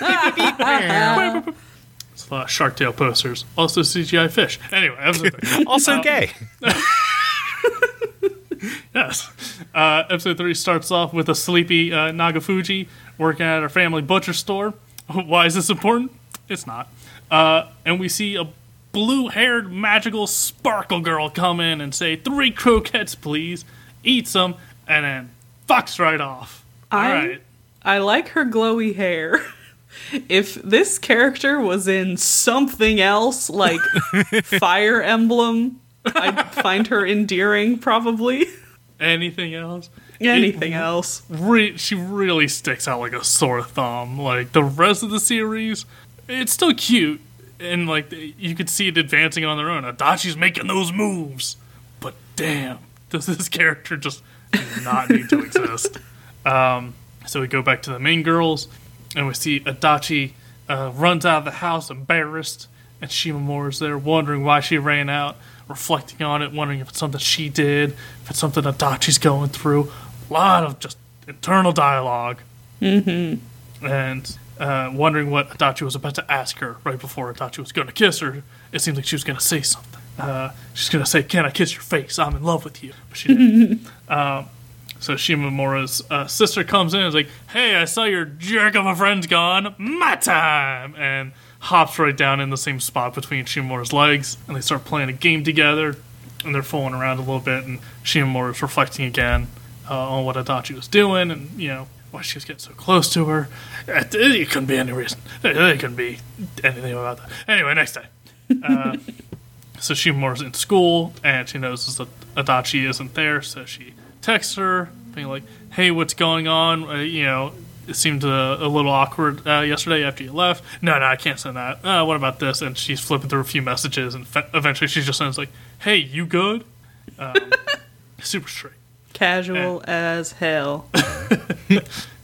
It's a lot of Shark Tale posters. Also CGI fish. Anyway, episode three. also gay. Yes. Uh, episode three starts off with a sleepy uh, Nagafuji working at our family butcher store. Why is this important? It's not. Uh, and we see a blue haired magical sparkle girl come in and say, Three croquettes, please. Eats them, and then fucks right off. I- All right. I like her glowy hair. If this character was in something else, like Fire Emblem, I'd find her endearing, probably. Anything else? Anything It- else. re- she really sticks out like a sore thumb. Like the rest of the series, it's still cute, and like you could see it advancing on their own. Adachi's making those moves, but damn, does this character just not need to exist? Um, so we go back to the main girls, and we see Adachi uh, runs out of the house embarrassed, and Shimamura's there wondering why she ran out, reflecting on it, wondering if it's something she did, if it's something Adachi's going through. A lot of just internal dialogue. Mm-hmm. And uh, wondering what Adachi was about to ask her right before Adachi was going to kiss her. It seemed like she was going to say something. Uh, she's going to say, Can I kiss your face? I'm in love with you. But she didn't. um, so Shimamura's uh, sister comes in and is like, Hey, I saw your jerk of a friend's gone. My time! And hops right down in the same spot between Shimamura's legs. And they start playing a game together. And they're fooling around a little bit. And Shimamura's reflecting again uh, on what Adachi was doing and, you know, why she was getting so close to her. It, it couldn't be any reason. It, it couldn't be anything about that. Anyway, next day. Uh, so Shimamura's in school and she notices that Adachi isn't there, so she texts her, being like, "Hey, what's going on? Uh, you know, it seemed uh, a little awkward uh, yesterday after you left. No, no, I can't send that. Uh, what about this?" And she's flipping through a few messages, and fe- eventually she just sends like, "Hey, you good?" Um, super straight. Casual as hell.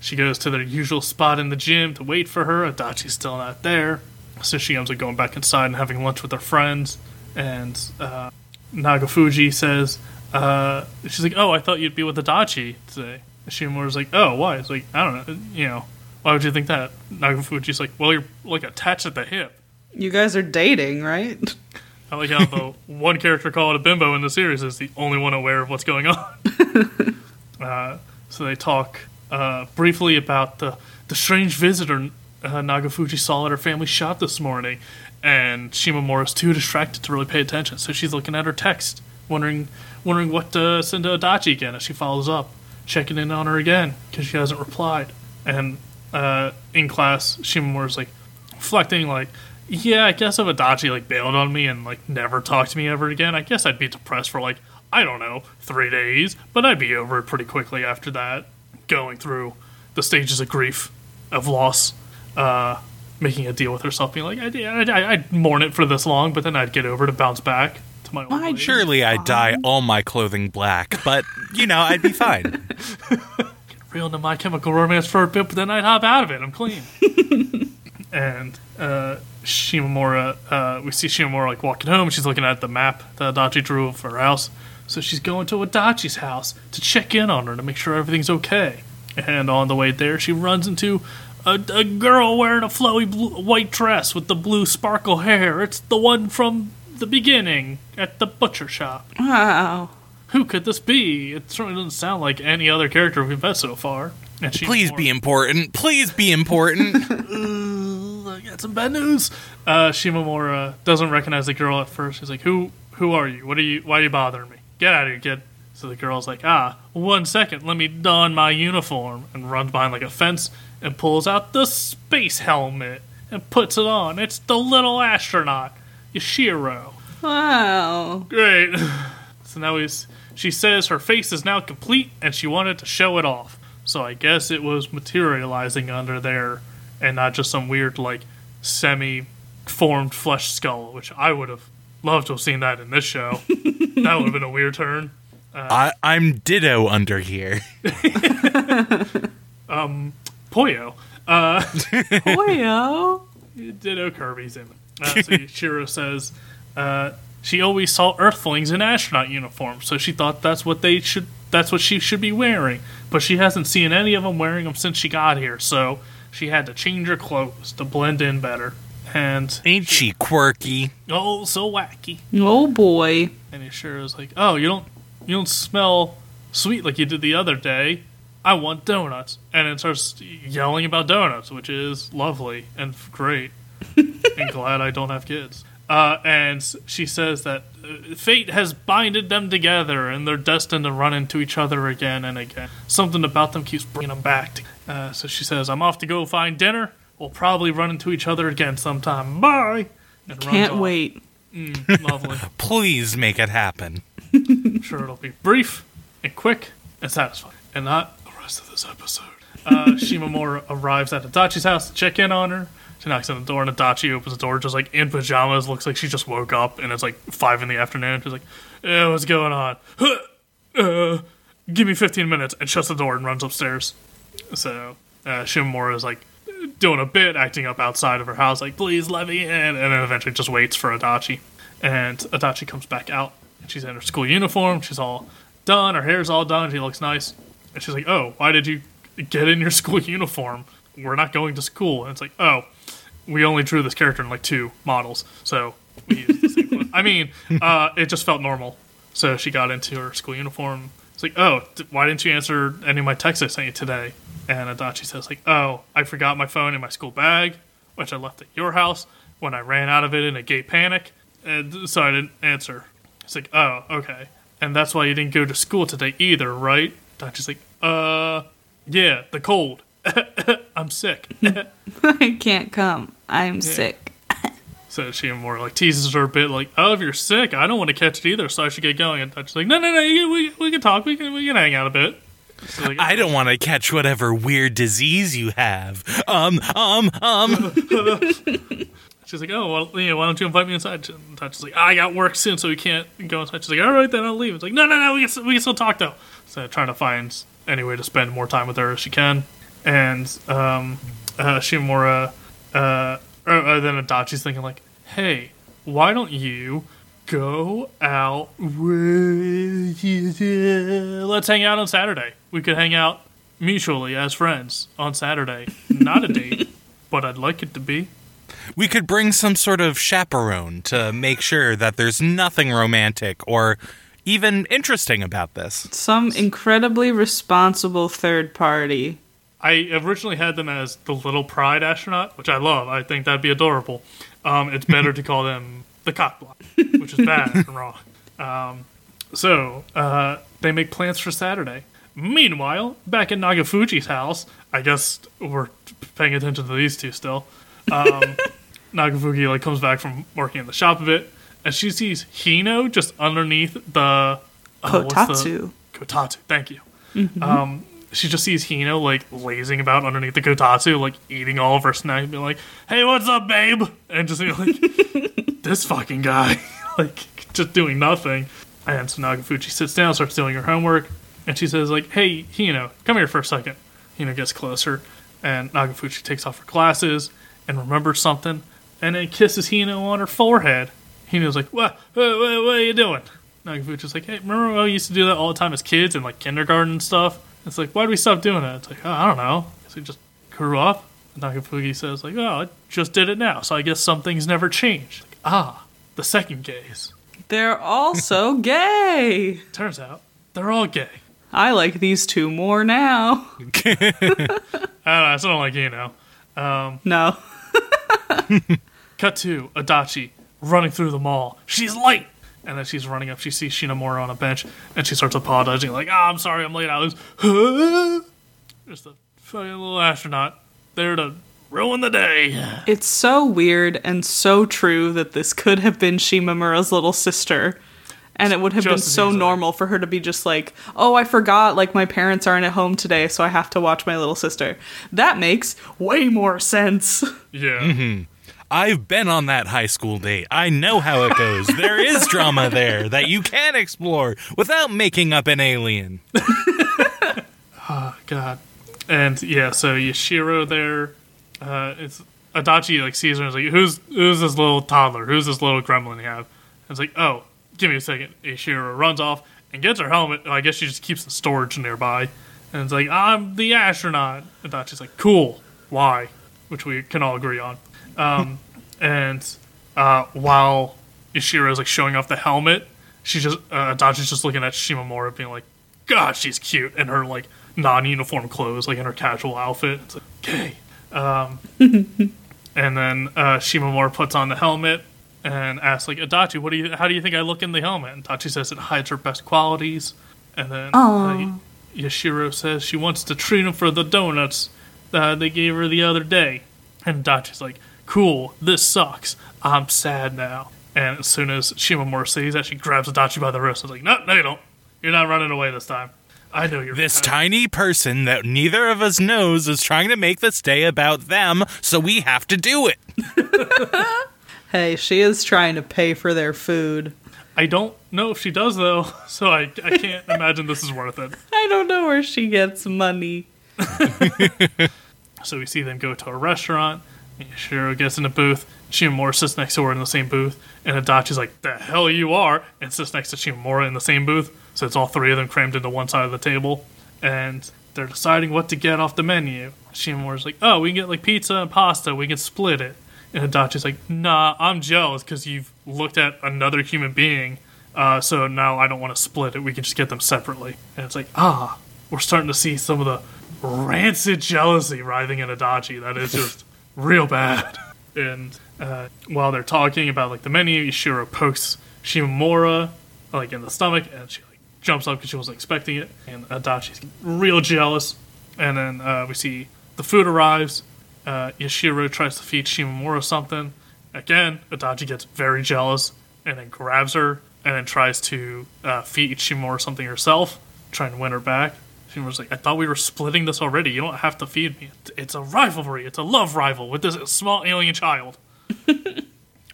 She goes to their usual spot in the gym to wait for her. Adachi's still not there. So she ends up going back inside and having lunch with her friends. And uh, Nagafuji says, uh, she's like, oh, I thought you'd be with Adachi today. And Shimamura's like, oh, why? It's like, I don't know. You know, why would you think that? Nagafuji's like, well, you're like attached at the hip. You guys are dating, right? I like how the one character called a bimbo in the series is the only one aware of what's going on. uh, so they talk uh, briefly about the, the strange visitor uh, Nagafuji saw at her family shop this morning, and Shimamura's too distracted to really pay attention. So she's looking at her text, wondering wondering what to send to Adachi again as she follows up, checking in on her again because she hasn't replied. And uh, in class, Shimamura's like reflecting, like, yeah, I guess if Adachi like bailed on me and like never talked to me ever again, I guess I'd be depressed for like I don't know three days, but I'd be over it pretty quickly after that, going through the stages of grief of loss, uh, making a deal with herself, being like, I, I, I'd mourn it for this long, but then I'd get over it to bounce back to my old Why, ways. Surely I'd dye all my clothing black, but you know, I'd be fine. real into my chemical romance for a bit, but then I'd hop out of it. I'm clean. and uh, Shimamura, uh, we see Shimamura like walking home. She's looking at the map that Adachi drew of her house. So she's going to Adachi's house to check in on her to make sure everything's okay. And on the way there, she runs into a, a girl wearing a flowy blue, white dress with the blue sparkle hair. It's the one from the beginning at the butcher shop. Wow. Who could this be? It certainly doesn't sound like any other character we've met so far. And she Please be important. Please be important. Uh, I got some bad news. Uh, Shimamura doesn't recognize the girl at first. She's like, "Who? Who are you? What are you? Why are you bothering me? Get out of here, kid." So the girl's like, "Ah, one second. Let me don my uniform," and runs behind like a fence and pulls out the space helmet and puts it on. It's the little astronaut, Yashiro. Wow. Great. So now he's. She says her face is now complete and she wanted to show it off. So I guess it was materializing under there and not just some weird, like, semi formed flesh skull, which I would have loved to have seen that in this show. that would have been a weird turn. I, I'm Ditto under here. Um, Poyo. Uh, Boyo. Ditto Kirby's in. Uh, so Shiro says uh, she always saw Earthlings in astronaut uniforms, so she thought that's what they should. That's what she should be wearing. But she hasn't seen any of them wearing them since she got here, so she had to change her clothes to blend in better. And Ain't she quirky? oh, so wacky. Oh boy. And Shiro's like, "Oh, you don't, you don't smell sweet like you did the other day. I want donuts." And it starts yelling about donuts, which is lovely and great. and glad I don't have kids. Uh, and she says that uh, fate has binded them together, and they're destined to run into each other again and again. Something about them keeps bringing them back. to- Uh, so she says, "I'm off to go find dinner. We'll probably run into each other again sometime. Bye." And Can't off. wait. Lovely. Please make it happen. I'm sure it'll be brief and quick and satisfying, and not the rest of this episode. Uh, Shimamura arrives at Adachi's house to check in on her. She knocks on the door, and Adachi opens the door, just like in pajamas. Looks like she just woke up, and it's like five in the afternoon. She's like, eh, "What's going on? Huh, uh, give me 15 minutes," and shuts the door and runs upstairs. So uh, Shimamura is like doing a bit, acting up outside of her house, like, please let me in. And then eventually just waits for Adachi. And Adachi comes back out. And she's in her school uniform. She's all done. Her hair's all done. She looks nice. And she's like, oh, why did you get in your school uniform? We're not going to school. And it's like, oh, we only drew this character in like two models. So we used the same one. I mean, uh, it just felt normal. So she got into her school uniform. It's like, oh, d- why didn't you answer any of my texts I sent you today? And Adachi says, like, oh, I forgot my phone in my school bag, which I left at your house when I ran out of it in a gay panic, and so I didn't answer. It's like, oh, okay. And that's why you didn't go to school today either, right? Adachi's like, uh, yeah, the cold. I'm sick. I can't come. I'm sick. So she more like teases her a bit, like, "Oh, if you're sick, I don't want to catch it either, so I should get going." And she's like, "No, no, no, we, we can talk, we can we can hang out a bit." Like, I don't want to catch whatever weird disease you have. Um, um, um. She's like, "Oh, well, yeah, why don't you invite me inside?" And Touch is like, "I got work soon, so we can't go inside." She's like, "All right, then I'll leave." It's like, "No, no, no, we can, we can still talk though." So trying to find any way to spend more time with her as she can, and um, uh, Shimamura, uh, uh, then Adachi's thinking like, "Hey, why don't you?" Go out with Let's hang out on Saturday. We could hang out mutually as friends on Saturday. Not a date, but I'd like it to be. We could bring some sort of chaperone to make sure that there's nothing romantic or even interesting about this. Some incredibly responsible third party. I originally had them as the Little Pride astronaut, which I love. I think that'd be adorable. Um, it's better to call them the cock block, which is bad and wrong. Um, so uh, they make plans for Saturday. Meanwhile, back at Nagafuji's house, I guess we're paying attention to these two still. Um, Nagafuji like comes back from working in the shop a bit, and she sees Hino just underneath the uh, what's the- Kotatsu. Kotatsu. Thank you. Um, she just sees Hino like lazing about underneath the kotatsu, like eating all of her snacks, and being like, "Hey, what's up, babe?" And just being like, "This fucking guy," like just doing nothing. And so Nagafuji sits down, starts doing her homework, and she says like, "Hey, Hino, come here for a second. Hino gets closer, and Nagafuji takes off her glasses and remembers something, and then kisses Hino on her forehead. Hino's like, "What? What, what, what are you doing?" Nagafuji's like, "Hey, remember we used to do that all the time as kids in like kindergarten and stuff?" It's like, "Why did we stop doing it? It's like, oh, "I don't know. Guess we just grew up." And Nagafuji says like, "Oh, I just did it now, so I guess some things never change." Like, ah, the second gays. They're also gay. Turns out they're all gay. I like these two more now. I don't know. I still don't like you know. No. Cut to Adachi running through the mall. She's late! And then she's running up. She sees Shimamura on a bench, and she starts apologizing, like, "Ah, I'm sorry, I'm late. I was just a fucking little astronaut there to ruin the day." It's so weird and so true that this could have been Shimamura's little sister. And it would have been Just as so easily. normal for her to be just like, oh, I forgot, like, my parents aren't at home today, so I have to watch my little sister. That makes way more sense. Yeah. I've been on that high school date. I know how it goes. there is drama there that you can explore without making up an alien. Oh, God. And yeah, so Yashiro there, uh, it's Adachi like sees her and is like, "Who's who's this little toddler? Who's this little gremlin you have?" And it's like, "Oh, give me a second. Yashiro runs off and gets her helmet. I guess she just keeps the storage nearby. And it's like, "I'm the astronaut." Adachi's like, "Cool. Why?" Which we can all agree on. Um, and uh, while is like showing off the helmet, she just uh, Adachi's just looking at Shimamura, being like, "God, she's cute," in her like non-uniform clothes, like in her casual outfit. It's like, okay. Um, and then uh, Shimamura puts on the helmet and asks like, "Adachi, what do you? How do you think I look in the helmet?" And Adachi says it hides her best qualities. And then uh, Yashiro says she wants to treat him for the donuts that they gave her the other day. And Adachi's like, "Cool, this sucks. I'm sad now." And as soon as Shimamura sees that, she grabs Adachi by the wrist and is like, "No, no, you don't. You're not running away this time. I know you're This bad." tiny person that neither of us knows is trying to make this day about them, so we have to do it. Hey, she is trying to pay for their food. I don't know if she does though, so I I can't imagine this is worth it. I don't know where she gets money. So we see them go to a restaurant. Shiro gets in a booth. Shimamura sits next to her in the same booth, and Adachi's like, "The hell you are!" and sits next to Shimamura in the same booth. So it's all three of them crammed into one side of the table, and they're deciding what to get off the menu. Shimamura's like, "Oh, we can get like pizza and pasta. We can split it." And Adachi's like, "Nah, I'm jealous because you've looked at another human being, uh, so now I don't want to split it. We can just get them separately." And it's like, ah, we're starting to see some of the rancid jealousy writhing in Adachi. That is just real bad. And uh, while they're talking about like the menu, Yashiro pokes Shimamura like in the stomach, and she like jumps up because she wasn't expecting it. And Adachi's real jealous. And then uh, we see the food arrives. Uh, Yashiro tries to feed Shimamura something. Again, Adachi gets very jealous and then grabs her and then tries to uh, feed Shimamura something herself, trying to win her back. Shimamura's like, I thought we were splitting this already. You don't have to feed me. It's a rivalry. It's a love rival with this small alien child.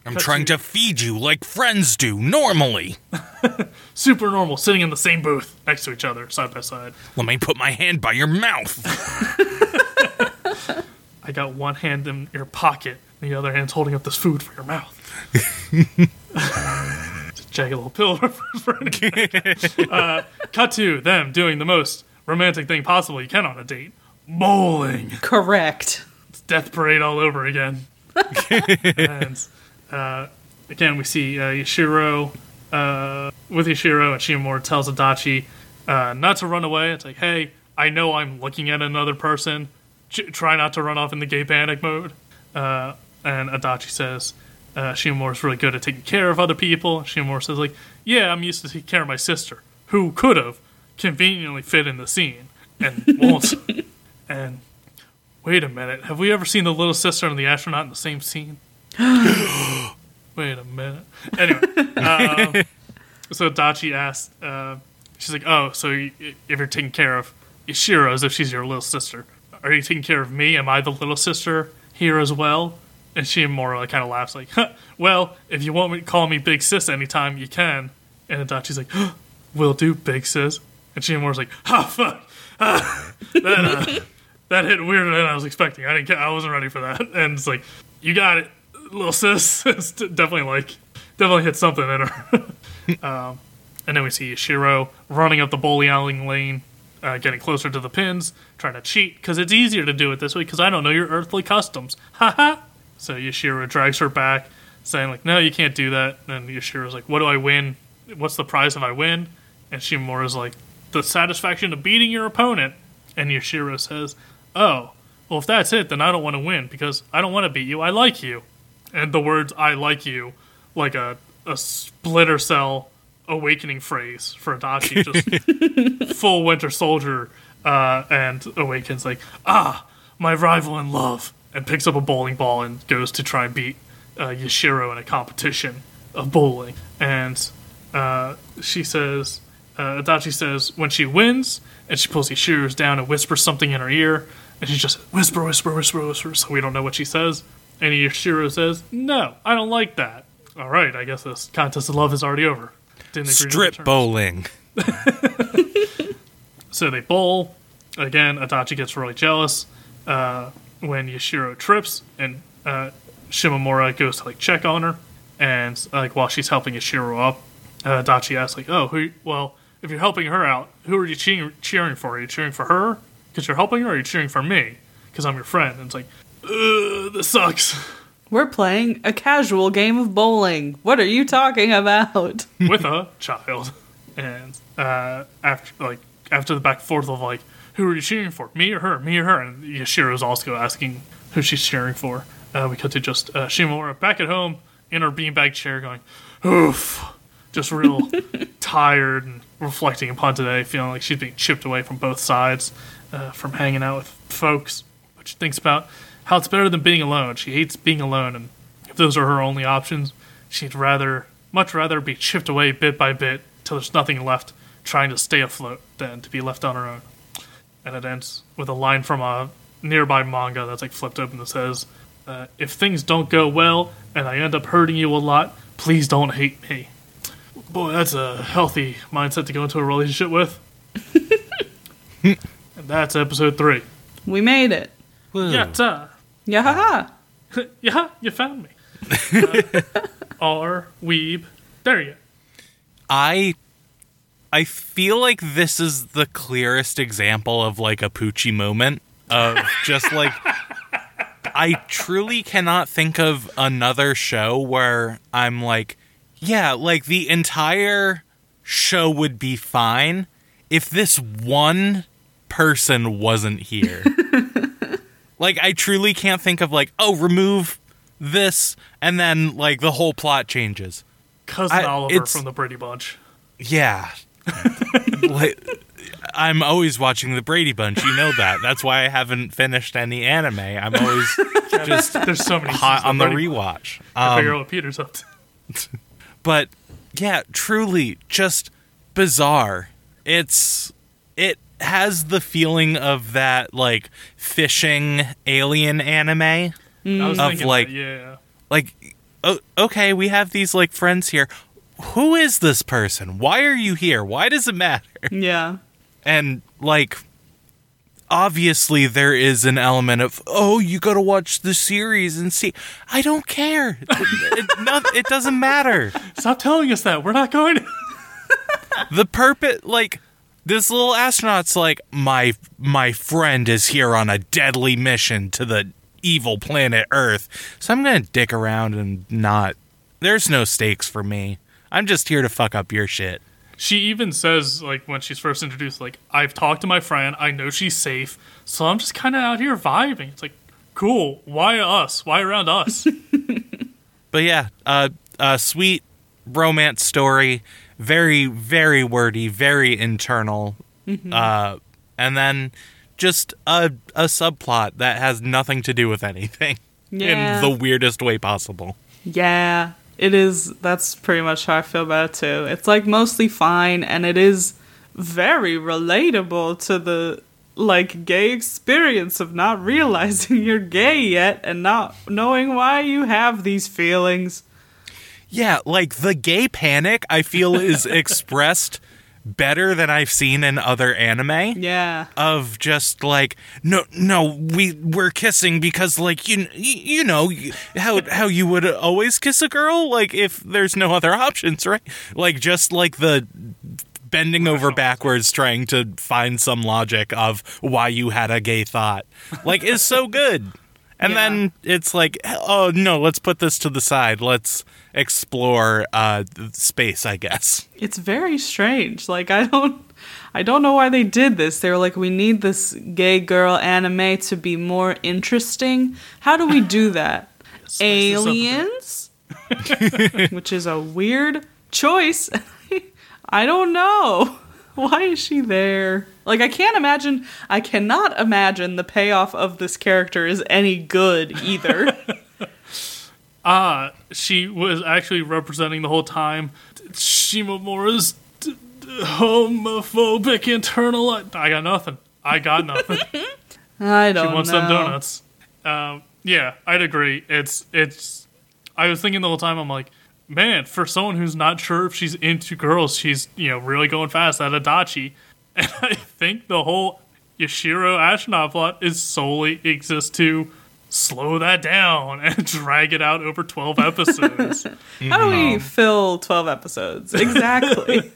I'm trying to feed you like friends do normally. Super normal, sitting in the same booth next to each other, side by side. Let me put my hand by your mouth. I got one hand in your pocket, and the other hand's holding up this food for your mouth. It's a jagged little pill for uh, Cut to them doing the most romantic thing possible you can on a date bowling. Correct. It's Death Parade all over again. and uh, again, we see uh, Yashiro uh, with Yashiro, and Shimamura tells Adachi uh, not to run away. It's like, hey, I know I'm looking at another person. J- try not to run off in the gay panic mode. Uh, and Adachi says uh, Shimamura's really good at taking care of other people. Shimamura says, like, yeah, I'm used to taking care of my sister, who could have conveniently fit in the scene and won't. and wait a minute, have we ever seen the little sister and the astronaut in the same scene? wait a minute. Anyway, um, so Dachi asked, uh, she's like, oh, so you, if you're taking care of Yashiro as if she's your little sister. Are you taking care of me? Am I the little sister here as well? And Shimamura kind of laughs like, huh, well, if you want me to call me Big Sis anytime, you can. And Adachi's like, will do, Big Sis. And Shimamura's like, ha, fuck. Ah, that, uh, that hit weirder than I was expecting. I didn't. I wasn't ready for that. And it's like, you got it, little sis. definitely like, definitely hit something in her. um, and then we see Yashiro running up the bowling lane, uh, getting closer to the pins, trying to cheat because it's easier to do it this way because I don't know your earthly customs. Ha ha. so Yashiro drags her back, saying like, "No, you can't do that." And Yashiro's like, "What do I win? What's the prize if I win?" And Shimamura's like, "The satisfaction of beating your opponent." And Yashiro says, "Oh, well, if that's it, then I don't want to win because I don't want to beat you. I like you." And the words "I like you," like a a splitter cell awakening phrase for Adachi, just full Winter Soldier, uh, and awakens like, ah, my rival in love, and picks up a bowling ball and goes to try and beat uh, Yashiro in a competition of bowling. And uh, she says, uh, Adachi says, when she wins, and she pulls Yashiro's down and whispers something in her ear, and she just whisper, whisper, whisper, whisper, so we don't know what she says. And Yashiro says, no, I don't like that. All right, I guess this contest of love is already over didn't agree Strip bowling. So they bowl. Again, Adachi gets really jealous uh, when Yashiro trips, and uh, Shimamura goes to like check on her, and like while she's helping Yashiro up, uh, Adachi asks like, "Oh, who? Well, if you're helping her out, who are you cheering, cheering for? Are you cheering for her because you're helping her, or are you cheering for me because I'm your friend?" And it's like, Ugh, this sucks. We're playing a casual game of bowling. What are you talking about? with a child. And uh, after like after the back and forth of like, who are you cheering for? Me or her? Me or her? And Yashiro's also asking who she's cheering for. Uh, we cut to just uh, Shimamura back at home in her beanbag chair, going, "Oof," just real tired and reflecting upon today, feeling like she's being chipped away from both sides uh, from hanging out with folks. But she thinks about how it's better than being alone. She hates being alone, and if those are her only options, she'd rather, much rather, be chipped away bit by bit till there's nothing left, trying to stay afloat, than to be left on her own. And it ends with a line from a nearby manga that's like flipped open that says, uh, "If things don't go well and I end up hurting you a lot, please don't hate me." Boy, that's a healthy mindset to go into a relationship with. and that's episode three. We made it. Woo. Yatta! Yeah. yeah, you found me. uh, R weeb. There you. go. I I feel like this is the clearest example of like a Poochie moment of just like I truly cannot think of another show where I'm like, yeah, like the entire show would be fine if this one person wasn't here. like I truly can't think of like, oh, remove this and then like the whole plot changes. Cousin I- Oliver from the Brady Bunch. Yeah. like, I'm always watching the Brady Bunch. You know that. That's why I haven't finished any anime. I'm always just There's so many hot on the Brady rewatch. Bunch. Figure Um, out what Peter's up to. But yeah, truly just bizarre. It's it has the feeling of that like fishing alien anime. Mm. I was Of, like- that, yeah. Like oh, okay, we have these like friends here. Who is this person? Why are you here? Why does it matter? Yeah. and like obviously there is an element of oh you gotta watch the series and see. I don't care. It, it, no, it doesn't matter. Stop telling us that. We're not going to. the purpose like this little astronaut's like my my friend is here on a deadly mission to the evil planet earth. So i'm gonna dick around and not there's no stakes for me. I'm just here to fuck up your shit She even says, like, when she's first introduced, like, I've talked to my friend. I know she's safe. So I'm just kind of out here vibing. It's like, cool. Why us? Why around us? But yeah, uh, a sweet romance story, very, very wordy, very internal, uh, and then just a a subplot that has nothing to do with anything Yeah. in the weirdest way possible. Yeah, it is. That's pretty much how I feel about it too. It's like mostly fine, and it is very relatable to the like gay experience of not realizing you're gay yet and not knowing why you have these feelings. Yeah, like the gay panic, I feel is expressed better than I've seen in other anime. Yeah. Of just like no no we we're kissing because like you you know how how you would always kiss a girl like if there's no other options right like just like the bending over backwards trying to find some logic of why you had a gay thought like is so good and Yeah. then it's like oh no let's put this to the side let's explore uh space i guess It's very strange. Like I don't I don't know why they did this. They were like we need this gay girl anime to be more interesting. How do we do that? Spice this up a bit. Aliens? Which is a weird choice. I don't know. Why is she there? Like I can't imagine I cannot imagine the payoff of this character is any good either. Ah, she was actually representing the whole time Shimamura's d- d- homophobic internal. I got nothing. I got nothing. I don't know. She wants know. them donuts. Um, yeah, I'd agree. It's it's. I was thinking the whole time. I'm like, man, for someone who's not sure if she's into girls, she's you know really going fast at Adachi, and I think the whole Yashiro astronaut plot is solely exists to slow that down and drag it out over 12 episodes. How do we fill 12 episodes? Exactly.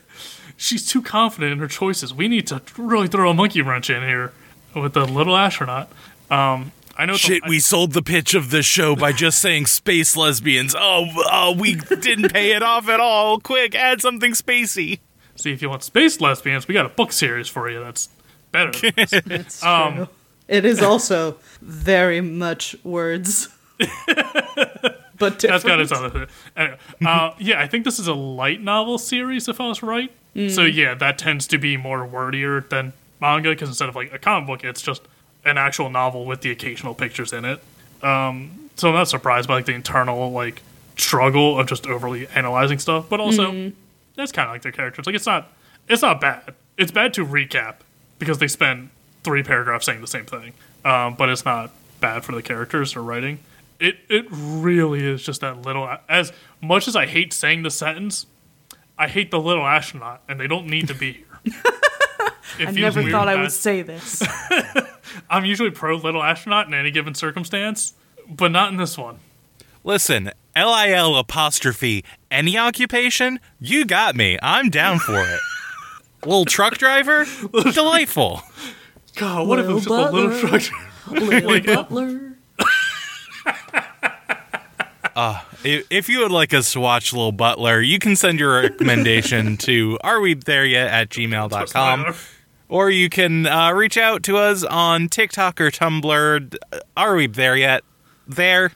She's too confident in her choices. We need to really throw a monkey wrench in here with the little astronaut. Um, I know. Shit, the, we sold the pitch of the show by just saying space lesbians. Oh, oh, we didn't pay it off at all. Quick, add something spacey. see if you want space lesbians. We got a book series for you that's better. Than this. It's true. Um, it is also very much words. but different. That's got its other thing. Anyway, uh, yeah, I think this is a light novel series, if I was right. So yeah, that tends to be more wordier than manga because instead of like a comic book, it's just an actual novel with the occasional pictures in it. Um, so I'm not surprised by like the internal like struggle of just overly analyzing stuff, but also that's kind of like their characters. Like it's not it's not bad. It's bad to recap because they spend three paragraphs saying the same thing, um, but it's not bad for the characters or writing. It it really is just that little. As much as I hate saying the sentence, I hate the little astronaut, and they don't need to be here. I never thought I would say this. I'm usually pro little astronaut in any given circumstance, but not in this one. Listen, L I L apostrophe any occupation, you got me. I'm down for it. Little truck driver, delightful. God, what if it was just a little Butler. structure? Little Butler. Uh, if if you would like us to watch Little Butler, you can send your recommendation to are we there yet at gmail.com. Or you can uh, reach out to us on TikTok or Tumblr. Are we there yet? There.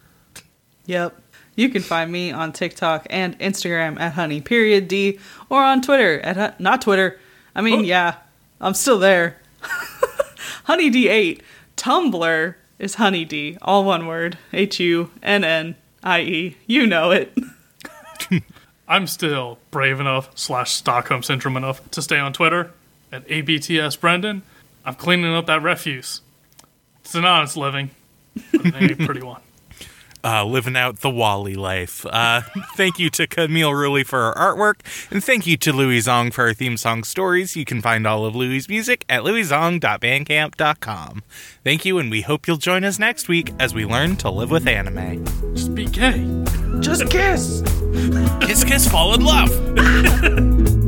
Yep. You can find me on TikTok and Instagram at honey period d or on Twitter at hu- not Twitter. I mean, Oh. yeah, I'm still there. honey d8. Tumblr is honey d, all one word. H U N N I E. You know it. I'm still brave enough slash Stockholm syndrome enough to stay on Twitter at ABTS Brendan. I'm cleaning up that refuse. It's an honest living, but it ain't a pretty one. uh, living out the Wally life. Uh, thank you to Camille Rulli for our artwork, and thank you to Louie Zong for our theme song stories. You can find all of Louie's music at louiezong.bandcamp.com. Thank you, and we hope you'll join us next week as we learn to live with anime. Just be gay. Just kiss. Kiss, kiss, fall in love.